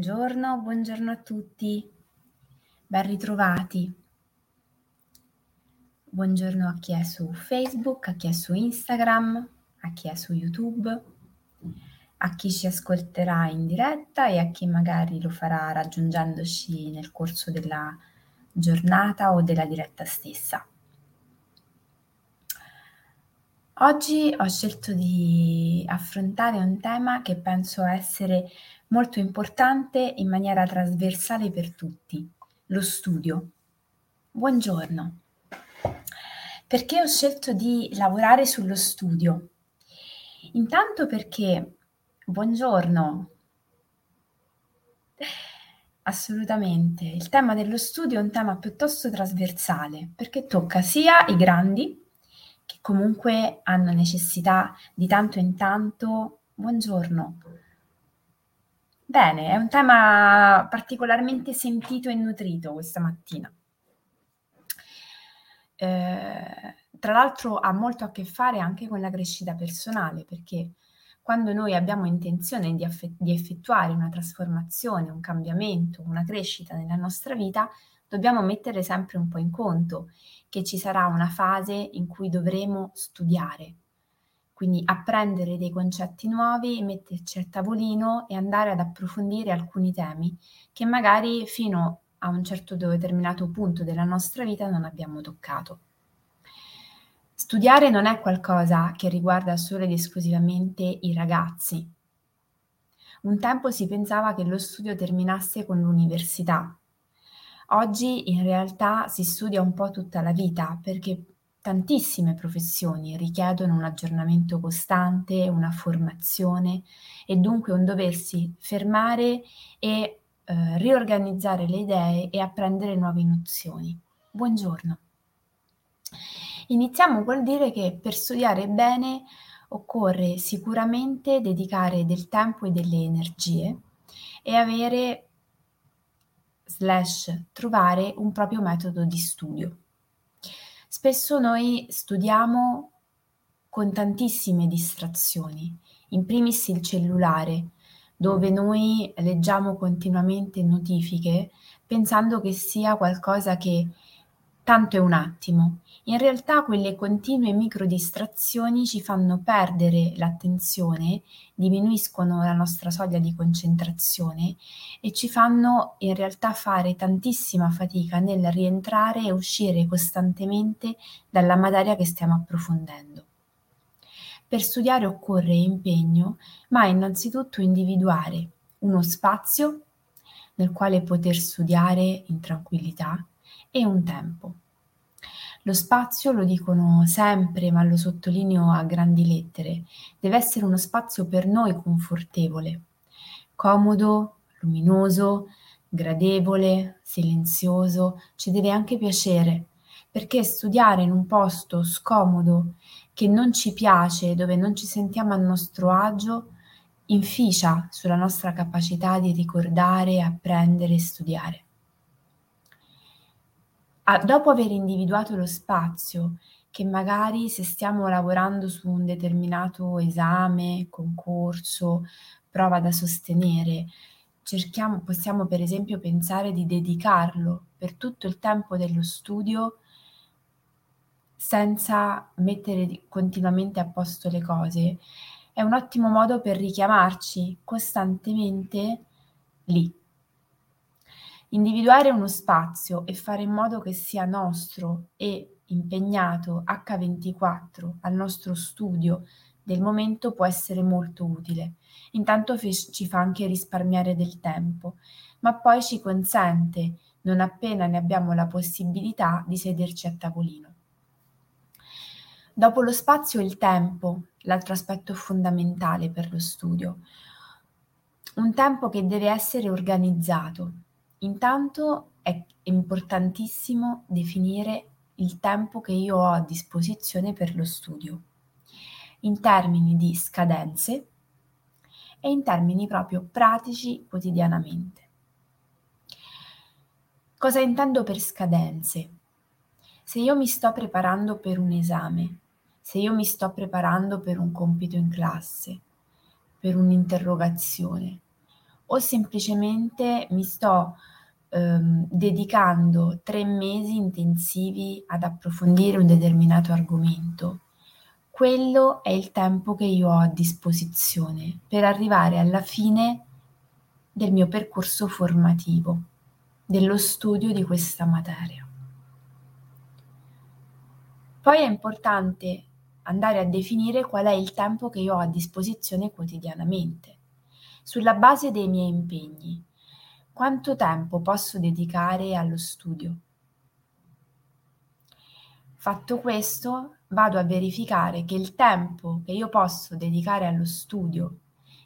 Buongiorno, buongiorno a tutti, ben ritrovati. Buongiorno a chi è su Facebook, a chi è su Instagram, a chi è su YouTube, a chi ci ascolterà in diretta e a chi magari lo farà raggiungendoci nel corso della giornata o della diretta stessa. Oggi ho scelto di affrontare un tema che penso essere molto importante in maniera trasversale per tutti, lo studio. Buongiorno. Perché ho scelto di lavorare sullo studio? Intanto perché, buongiorno, assolutamente, il tema dello studio è un tema piuttosto trasversale perché tocca sia i grandi, che comunque hanno necessità di tanto in tanto, buongiorno, Bene, è un tema particolarmente sentito e nutrito questa mattina. Eh, tra l'altro ha molto a che fare anche con la crescita personale, perché quando noi abbiamo intenzione di, aff- di effettuare una trasformazione, un cambiamento, una crescita nella nostra vita, dobbiamo mettere sempre un po' in conto che ci sarà una fase in cui dovremo studiare, quindi apprendere dei concetti nuovi, metterci a tavolino e andare ad approfondire alcuni temi che magari fino a un certo determinato punto della nostra vita non abbiamo toccato. Studiare non è qualcosa che riguarda solo ed esclusivamente i ragazzi. Un tempo si pensava che lo studio terminasse con l'università. Oggi in realtà si studia un po' tutta la vita perché Tantissime professioni richiedono un aggiornamento costante, una formazione e dunque un doversi fermare e eh, riorganizzare le idee e apprendere nuove nozioni. Buongiorno. Iniziamo col dire che per studiare bene occorre sicuramente dedicare del tempo e delle energie e avere slash trovare un proprio metodo di studio. Spesso noi studiamo con tantissime distrazioni, in primis il cellulare, dove noi leggiamo continuamente notifiche pensando che sia qualcosa che tanto è un attimo. In realtà quelle continue micro distrazioni ci fanno perdere l'attenzione, diminuiscono la nostra soglia di concentrazione e ci fanno in realtà fare tantissima fatica nel rientrare e uscire costantemente dalla materia che stiamo approfondendo. Per studiare occorre impegno, ma innanzitutto individuare uno spazio nel quale poter studiare in tranquillità e un tempo. Lo spazio, lo dicono sempre, ma lo sottolineo a grandi lettere, deve essere uno spazio per noi confortevole, comodo, luminoso, gradevole, silenzioso, ci deve anche piacere, perché studiare in un posto scomodo che non ci piace, dove non ci sentiamo a nostro agio, inficia sulla nostra capacità di ricordare, apprendere e studiare a, dopo aver individuato lo spazio, che magari se stiamo lavorando su un determinato esame, concorso, prova da sostenere, cerchiamo, possiamo per esempio pensare di dedicarlo per tutto il tempo dello studio senza mettere continuamente a posto le cose, è un ottimo modo per richiamarci costantemente lì. Individuare uno spazio e fare in modo che sia nostro e impegnato H24 al nostro studio del momento può essere molto utile. Intanto ci fa anche risparmiare del tempo, ma poi ci consente, non appena ne abbiamo la possibilità, di sederci a tavolino. Dopo lo spazio il tempo, l'altro aspetto fondamentale per lo studio. Un tempo che deve essere organizzato, Intanto è importantissimo definire il tempo che io ho a disposizione per lo studio, in termini di scadenze e in termini proprio pratici quotidianamente. Cosa intendo per scadenze? Se io mi sto preparando per un esame, se io mi sto preparando per un compito in classe, per un'interrogazione, o semplicemente mi sto ehm, dedicando tre mesi intensivi ad approfondire un determinato argomento. Quello è il tempo che io ho a disposizione per arrivare alla fine del mio percorso formativo, dello studio di questa materia. Poi è importante andare a definire qual è il tempo che io ho a disposizione quotidianamente, sulla base dei miei impegni. Quanto tempo posso dedicare allo studio? Fatto questo, vado a verificare che il tempo che io posso dedicare allo studio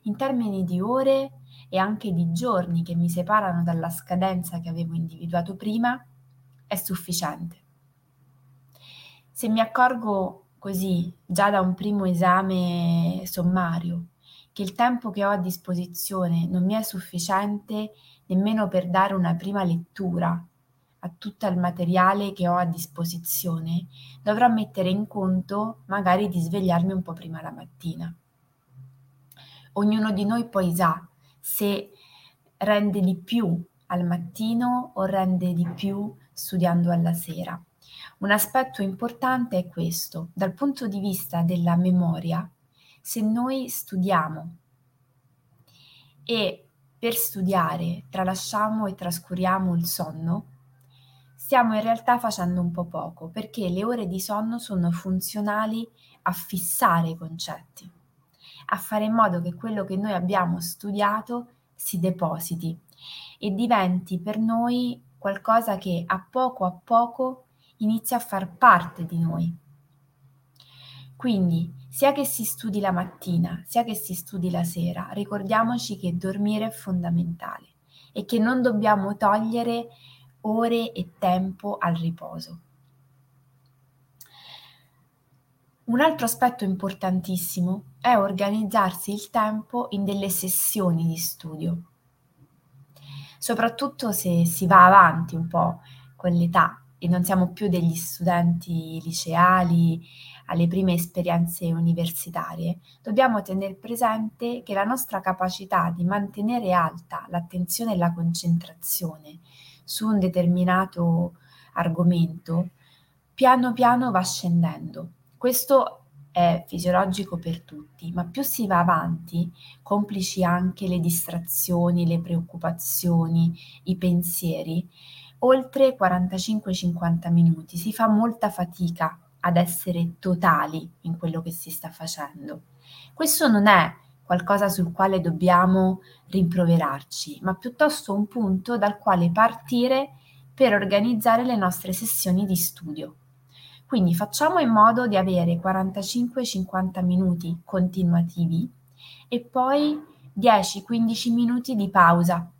in termini di ore e anche di giorni che mi separano dalla scadenza che avevo individuato prima è sufficiente. Se mi accorgo così, già da un primo esame sommario, che il tempo che ho a disposizione non mi è sufficiente nemmeno per dare una prima lettura a tutto il materiale che ho a disposizione, dovrò mettere in conto magari di svegliarmi un po' prima la mattina. Ognuno di noi poi sa se rende di più al mattino o rende di più studiando alla sera. Un aspetto importante è questo, dal punto di vista della memoria, se noi studiamo e per studiare tralasciamo e trascuriamo il sonno, stiamo in realtà facendo un po' poco, perché le ore di sonno sono funzionali a fissare i concetti, a fare in modo che quello che noi abbiamo studiato si depositi e diventi per noi qualcosa che a poco a poco inizia a far parte di noi. Quindi, sia che si studi la mattina, sia che si studi la sera, ricordiamoci che dormire è fondamentale e che non dobbiamo togliere ore e tempo al riposo. Un altro aspetto importantissimo è organizzarsi il tempo in delle sessioni di studio, soprattutto se si va avanti un po' con l'età e non siamo più degli studenti liceali alle prime esperienze universitarie, dobbiamo tenere presente che la nostra capacità di mantenere alta l'attenzione e la concentrazione su un determinato argomento piano piano va scendendo. Questo è fisiologico per tutti, ma più si va avanti, complici anche le distrazioni, le preoccupazioni, i pensieri, oltre 45-50 minuti, si fa molta fatica ad essere totali in quello che si sta facendo. Questo non è qualcosa sul quale dobbiamo rimproverarci, ma piuttosto un punto dal quale partire per organizzare le nostre sessioni di studio. Quindi facciamo in modo di avere 45-50 minuti continuativi e poi 10-15 minuti di pausa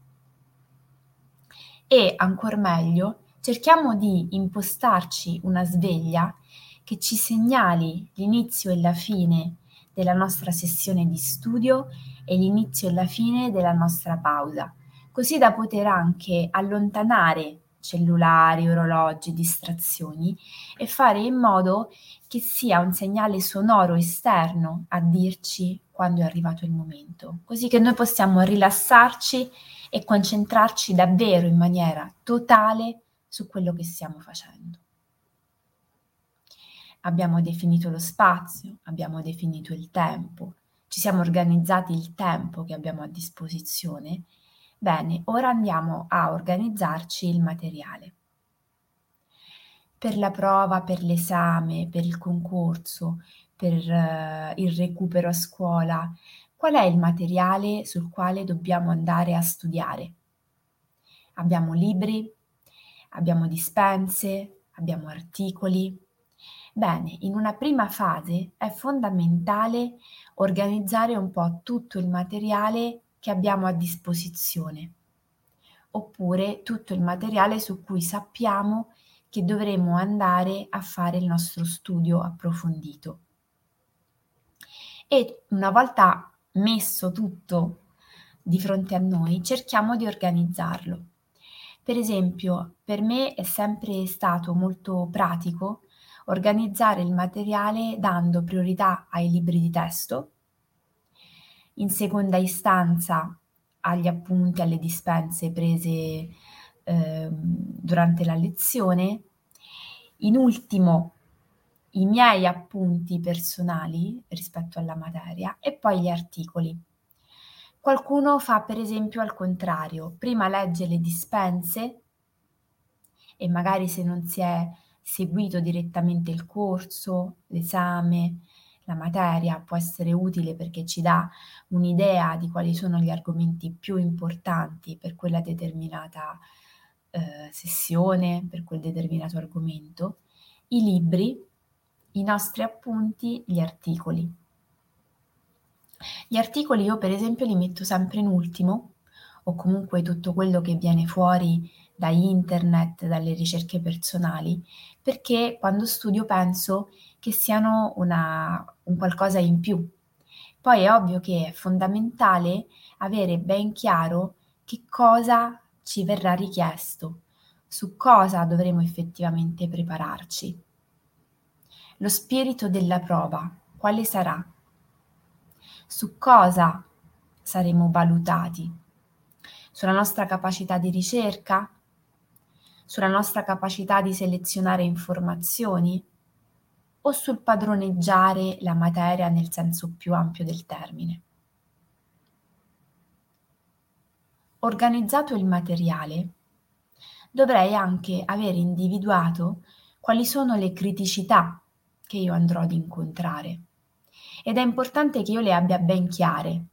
e, ancor meglio, cerchiamo di impostarci una sveglia che ci segnali l'inizio e la fine della nostra sessione di studio e l'inizio e la fine della nostra pausa, così da poter anche allontanare cellulari, orologi, distrazioni e fare in modo che sia un segnale sonoro esterno a dirci quando è arrivato il momento, così che noi possiamo rilassarci e concentrarci davvero in maniera totale su quello che stiamo facendo. Abbiamo definito lo spazio, abbiamo definito il tempo, ci siamo organizzati il tempo che abbiamo a disposizione. Bene, ora andiamo a organizzarci il materiale. Per la prova, per l'esame, per il concorso, per uh, il recupero a scuola, qual è il materiale sul quale dobbiamo andare a studiare. Abbiamo libri, abbiamo dispense, abbiamo articoli. Bene, in una prima fase è fondamentale organizzare un po' tutto il materiale che abbiamo a disposizione, oppure tutto il materiale su cui sappiamo che dovremo andare a fare il nostro studio approfondito. E una volta messo tutto di fronte a noi, cerchiamo di organizzarlo. Per esempio, per me è sempre stato molto pratico organizzare il materiale dando priorità ai libri di testo, in seconda istanza agli appunti, alle dispense prese eh, durante la lezione. In ultimo, i miei appunti personali rispetto alla materia e poi gli articoli. Qualcuno fa per esempio al contrario, prima legge le dispense e magari se non si è seguito direttamente il corso, l'esame, la materia può essere utile perché ci dà un'idea di quali sono gli argomenti più importanti per quella determinata eh, sessione, per quel determinato argomento, i libri, i nostri appunti, gli articoli. Gli articoli io per esempio li metto sempre in ultimo o comunque tutto quello che viene fuori da internet, dalle ricerche personali, perché quando studio penso che siano una, un qualcosa in più. Poi è ovvio che è fondamentale avere ben chiaro che cosa ci verrà richiesto, su cosa dovremo effettivamente prepararci. Lo spirito della prova, quale sarà? Su cosa saremo valutati? Sulla nostra capacità di ricerca? Sulla nostra capacità di selezionare informazioni? o sul padroneggiare la materia nel senso più ampio del termine. Organizzato il materiale, dovrei anche aver individuato quali sono le criticità che io andrò ad incontrare ed è importante che io le abbia ben chiare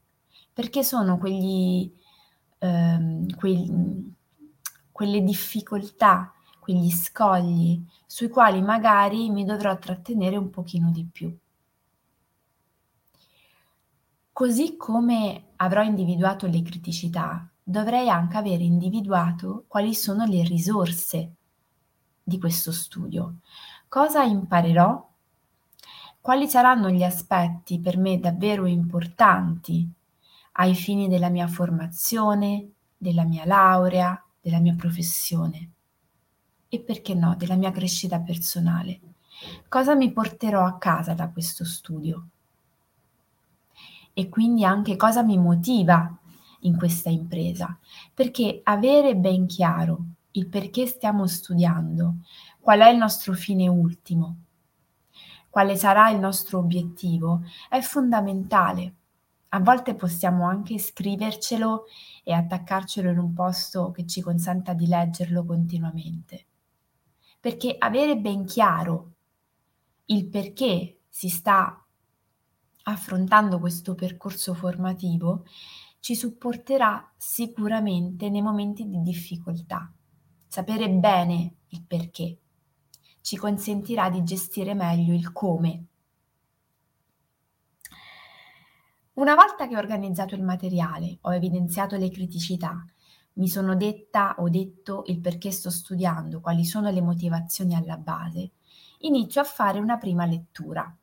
perché sono quegli, ehm, quegli, quelle difficoltà quegli scogli sui quali magari mi dovrò trattenere un pochino di più. Così come avrò individuato le criticità, dovrei anche aver individuato quali sono le risorse di questo studio. Cosa imparerò? Quali saranno gli aspetti per me davvero importanti ai fini della mia formazione, della mia laurea, della mia professione? e perché no, della mia crescita personale. Cosa mi porterò a casa da questo studio? E quindi anche cosa mi motiva in questa impresa? Perché avere ben chiaro il perché stiamo studiando, qual è il nostro fine ultimo, quale sarà il nostro obiettivo, è fondamentale. A volte possiamo anche scrivercelo e attaccarcelo in un posto che ci consenta di leggerlo continuamente perché avere ben chiaro il perché si sta affrontando questo percorso formativo ci supporterà sicuramente nei momenti di difficoltà. Sapere bene il perché ci consentirà di gestire meglio il come. Una volta che ho organizzato il materiale, ho evidenziato le criticità, mi sono detta o detto il perché sto studiando, quali sono le motivazioni alla base, inizio a fare una prima lettura.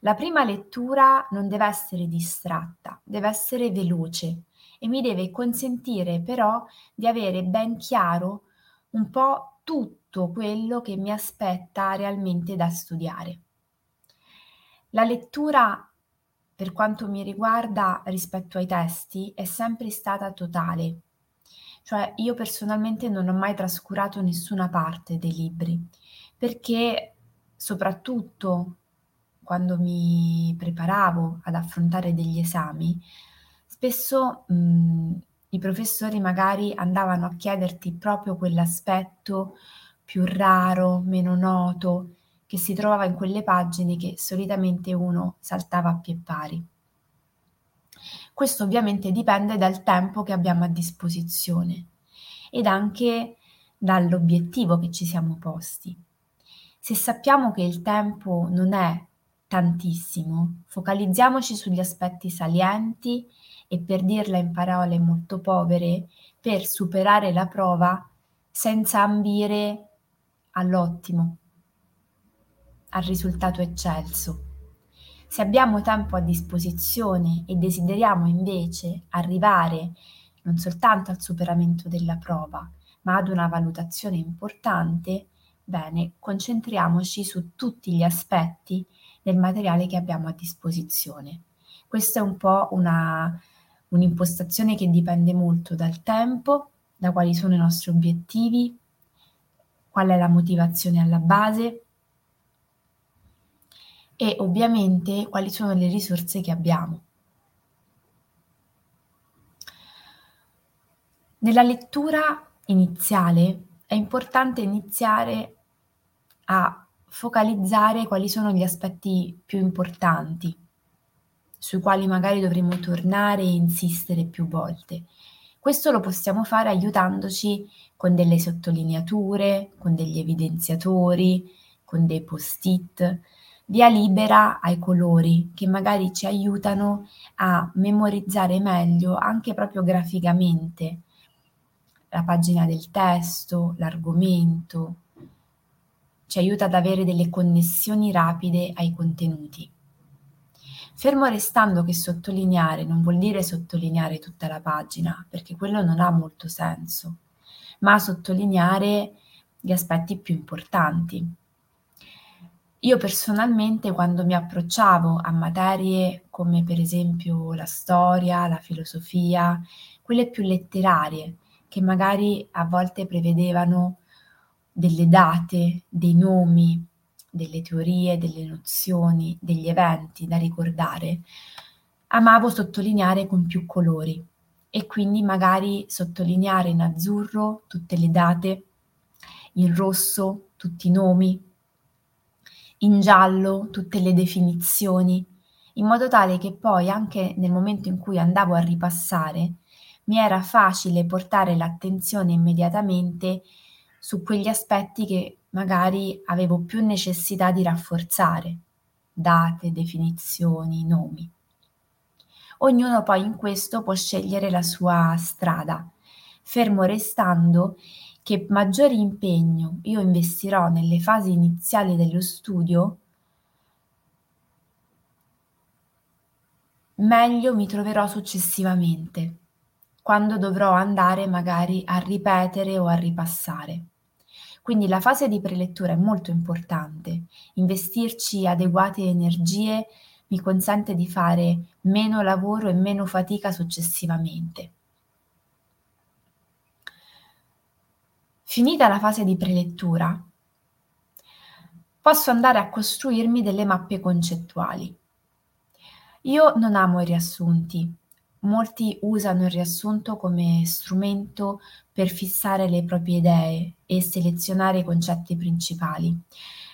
La prima lettura non deve essere distratta, deve essere veloce e mi deve consentire però di avere ben chiaro un po' tutto quello che mi aspetta realmente da studiare. La lettura, per quanto mi riguarda rispetto ai testi, è sempre stata totale, cioè io personalmente non ho mai trascurato nessuna parte dei libri, perché soprattutto quando mi preparavo ad affrontare degli esami, spesso mh, mhmm, i professori magari andavano a chiederti proprio quell'aspetto più raro, meno noto, che si trovava in quelle pagine che solitamente uno saltava a pie pari. Questo ovviamente dipende dal tempo che abbiamo a disposizione ed anche dall'obiettivo che ci siamo posti. Se sappiamo che il tempo non è tantissimo, focalizziamoci sugli aspetti salienti e per dirla in parole molto povere, per superare la prova senza ambire all'ottimo, al risultato eccelso. Se abbiamo tempo a disposizione e desideriamo invece arrivare non soltanto al superamento della prova, ma ad una valutazione importante, bene, concentriamoci su tutti gli aspetti del materiale che abbiamo a disposizione. Questa è un po' una, un'impostazione che dipende molto dal tempo, da quali sono i nostri obiettivi, qual è la motivazione alla base e ovviamente quali sono le risorse che abbiamo. Nella lettura iniziale è importante iniziare a focalizzare quali sono gli aspetti più importanti, sui quali magari dovremo tornare e insistere più volte. Questo lo possiamo fare aiutandoci con delle sottolineature, con degli evidenziatori, con dei post-it, via libera ai colori che magari ci aiutano a memorizzare meglio anche proprio graficamente la pagina del testo, l'argomento, ci aiuta ad avere delle connessioni rapide ai contenuti. Fermo restando che sottolineare non vuol dire sottolineare tutta la pagina, perché quello non ha molto senso, ma sottolineare gli aspetti più importanti. Io personalmente quando mi approcciavo a materie come per esempio la storia, la filosofia, quelle più letterarie, che magari a volte prevedevano delle date, dei nomi, delle teorie, delle nozioni, degli eventi da ricordare, amavo sottolineare con più colori e quindi magari sottolineare in azzurro tutte le date, in rosso tutti i nomi, in giallo tutte le definizioni, in modo tale che poi anche nel momento in cui andavo a ripassare mi era facile portare l'attenzione immediatamente su quegli aspetti che magari avevo più necessità di rafforzare, date, definizioni, nomi. Ognuno poi in questo può scegliere la sua strada, fermo restando che maggiore impegno io investirò nelle fasi iniziali dello studio, meglio mi troverò successivamente, quando dovrò andare magari a ripetere o a ripassare. Quindi la fase di prelettura è molto importante. Investirci adeguate energie mi consente di fare meno lavoro e meno fatica successivamente. Finita la fase di prelettura, posso andare a costruirmi delle mappe concettuali. Io non amo i riassunti, Molti usano il riassunto come strumento per fissare le proprie idee e selezionare i concetti principali.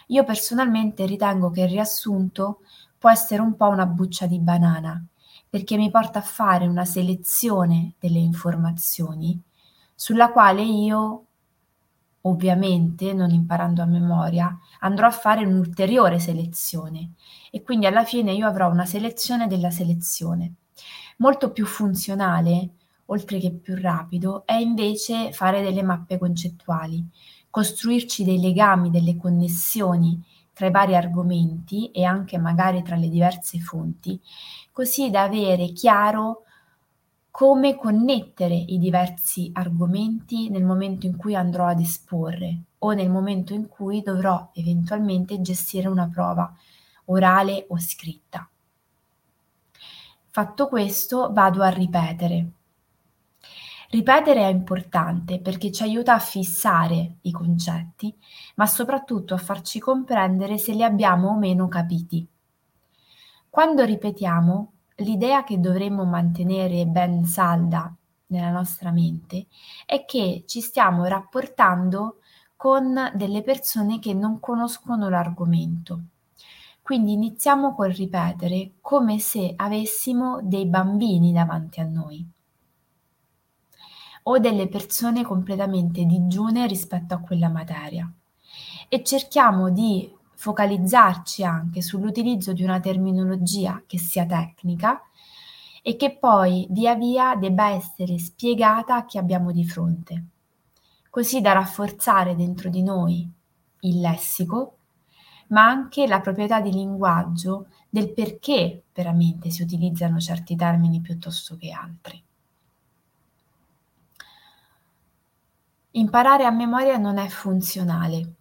Io personalmente ritengo che il riassunto può essere un po' una buccia di banana, perché mi porta a fare una selezione delle informazioni sulla quale io, ovviamente, non imparando a memoria, andrò a fare un'ulteriore selezione e quindi alla fine io avrò una selezione della selezione. Molto più funzionale, oltre che più rapido, è invece fare delle mappe concettuali, costruirci dei legami, delle connessioni tra i vari argomenti e anche magari tra le diverse fonti, così da avere chiaro come connettere i diversi argomenti nel momento in cui andrò ad esporre o nel momento in cui dovrò eventualmente gestire una prova orale o scritta. Fatto questo vado a ripetere. Ripetere è importante perché ci aiuta a fissare i concetti, ma soprattutto a farci comprendere se li abbiamo o meno capiti. Quando ripetiamo, l'idea che dovremmo mantenere ben salda nella nostra mente è che ci stiamo rapportando con delle persone che non conoscono l'argomento quindi iniziamo col ripetere come se avessimo dei bambini davanti a noi. O delle persone completamente digiune rispetto a quella materia. E cerchiamo di focalizzarci anche sull'utilizzo di una terminologia che sia tecnica e che poi via via debba essere spiegata a chi abbiamo di fronte, così da rafforzare dentro di noi il lessico ma anche la proprietà di linguaggio del perché veramente si utilizzano certi termini piuttosto che altri. Imparare a memoria non è funzionale,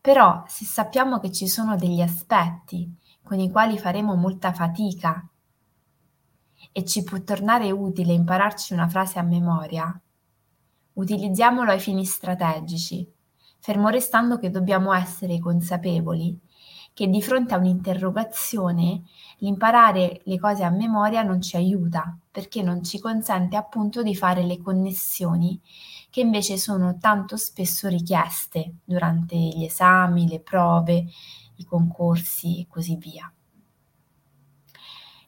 però se sappiamo che ci sono degli aspetti con i quali faremo molta fatica e ci può tornare utile impararci una frase a memoria, utilizziamolo ai fini strategici, fermo restando che dobbiamo essere consapevoli che di fronte a un'interrogazione l'imparare le cose a memoria non ci aiuta perché non ci consente appunto di fare le connessioni che invece sono tanto spesso richieste durante gli esami, le prove, i concorsi e così via.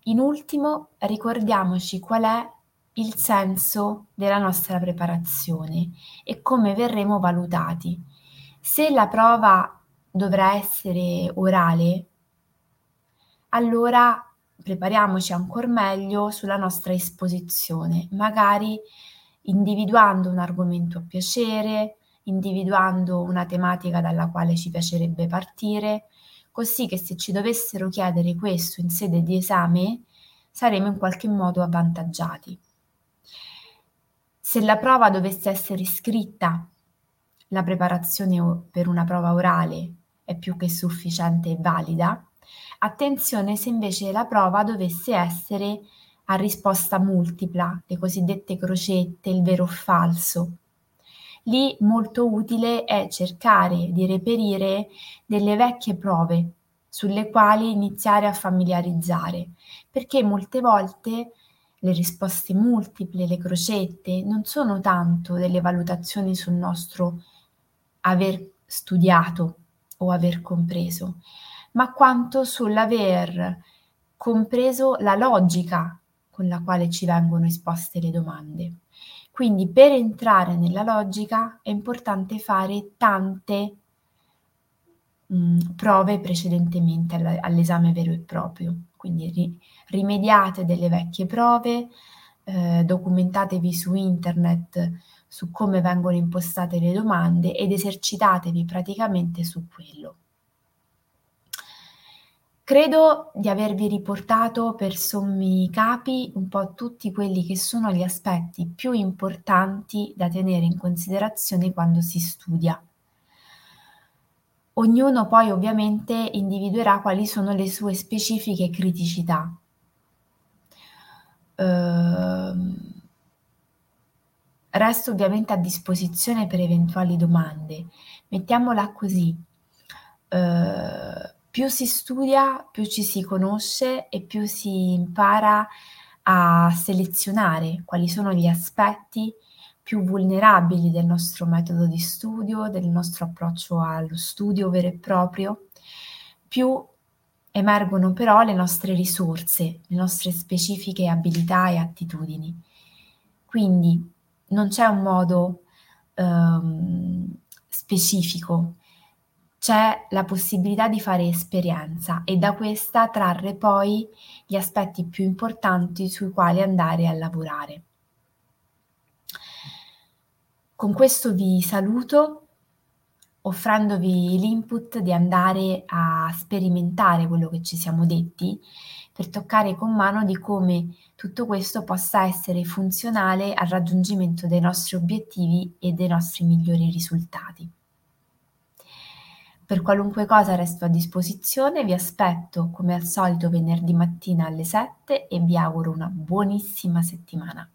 In ultimo, ricordiamoci qual è il senso della nostra preparazione e come verremo valutati. Se la prova dovrà essere orale, allora prepariamoci ancora meglio sulla nostra esposizione, magari individuando un argomento a piacere, individuando una tematica dalla quale ci piacerebbe partire, così che se ci dovessero chiedere questo in sede di esame saremo in qualche modo avvantaggiati. Se la prova dovesse essere scritta, la preparazione per una prova orale è più che sufficiente e valida. Attenzione se invece la prova dovesse essere a risposta multipla, le cosiddette crocette, il vero o falso. Lì molto utile è cercare di reperire delle vecchie prove sulle quali iniziare a familiarizzare, perché molte volte le risposte multiple, le crocette, non sono tanto delle valutazioni sul nostro aver studiato o aver compreso, ma quanto sull'aver compreso la logica con la quale ci vengono esposte le domande. Quindi per entrare nella logica è importante fare tante mh, prove precedentemente all'esame vero e proprio. Quindi ri- rimediate delle vecchie prove, eh, documentatevi su internet su come vengono impostate le domande ed esercitatevi praticamente su quello. Credo di avervi riportato per sommi capi un po' tutti quelli che sono gli aspetti più importanti da tenere in considerazione quando si studia. Ognuno poi ovviamente individuerà quali sono le sue specifiche criticità. Ehm, Resto ovviamente a disposizione per eventuali domande. Mettiamola così, eh, più si studia, più ci si conosce e più si impara a selezionare quali sono gli aspetti più vulnerabili del nostro metodo di studio, del nostro approccio allo studio vero e proprio, più emergono però le nostre risorse, le nostre specifiche abilità e attitudini. Quindi non c'è un modo um, specifico, c'è la possibilità di fare esperienza e da questa trarre poi gli aspetti più importanti sui quali andare a lavorare. Con questo vi saluto offrendovi l'input di andare a sperimentare quello che ci siamo detti per toccare con mano di come tutto questo possa essere funzionale al raggiungimento dei nostri obiettivi e dei nostri migliori risultati. Per qualunque cosa resto a disposizione, vi aspetto come al solito venerdì mattina alle 7 e vi auguro una buonissima settimana.